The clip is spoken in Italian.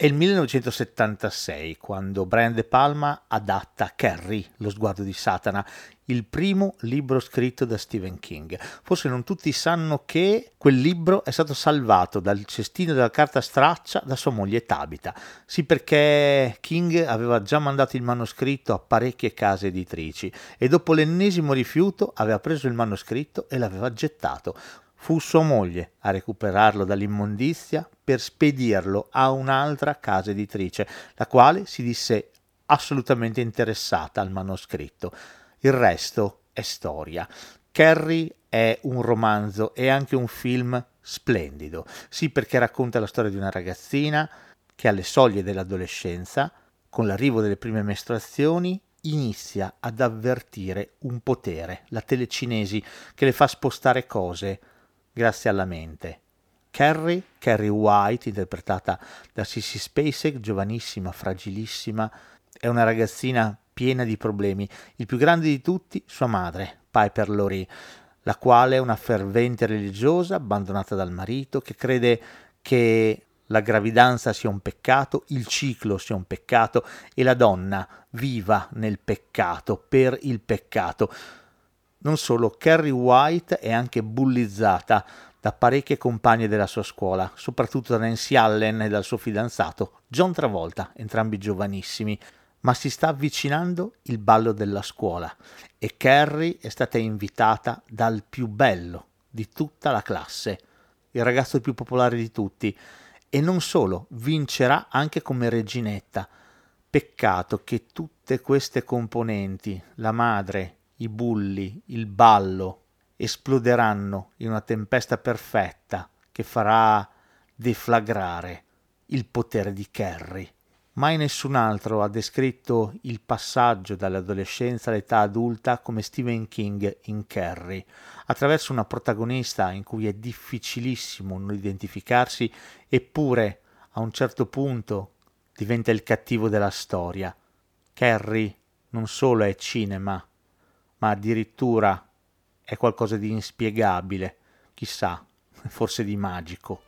È il 1976 quando Brian De Palma adatta Carrie, lo sguardo di Satana, il primo libro scritto da Stephen King. Forse non tutti sanno che quel libro è stato salvato dal cestino della carta straccia da sua moglie Tabita. Sì, perché King aveva già mandato il manoscritto a parecchie case editrici e dopo l'ennesimo rifiuto aveva preso il manoscritto e l'aveva gettato. Fu sua moglie a recuperarlo dall'immondizia per spedirlo a un'altra casa editrice, la quale si disse assolutamente interessata al manoscritto. Il resto è storia. Carrie è un romanzo e anche un film splendido, sì perché racconta la storia di una ragazzina che alle soglie dell'adolescenza, con l'arrivo delle prime mestruazioni, inizia ad avvertire un potere, la telecinesi, che le fa spostare cose, grazie alla mente. Carrie, Carrie White, interpretata da Sissy Spacek, giovanissima, fragilissima, è una ragazzina piena di problemi. Il più grande di tutti, sua madre, Piper Laurie, la quale è una fervente religiosa, abbandonata dal marito, che crede che la gravidanza sia un peccato, il ciclo sia un peccato e la donna viva nel peccato, per il peccato. Non solo, Carrie White è anche bullizzata da parecchie compagne della sua scuola, soprattutto da Nancy Allen e dal suo fidanzato, John Travolta, entrambi giovanissimi, ma si sta avvicinando il ballo della scuola e Carrie è stata invitata dal più bello di tutta la classe, il ragazzo più popolare di tutti, e non solo, vincerà anche come reginetta. Peccato che tutte queste componenti, la madre, i bulli, il ballo, esploderanno in una tempesta perfetta che farà deflagrare il potere di Carrie. Mai nessun altro ha descritto il passaggio dall'adolescenza all'età adulta come Stephen King in Carrie, attraverso una protagonista in cui è difficilissimo non identificarsi, eppure a un certo punto diventa il cattivo della storia. Carrie non solo è cinema, ma addirittura è qualcosa di inspiegabile, chissà, forse di magico.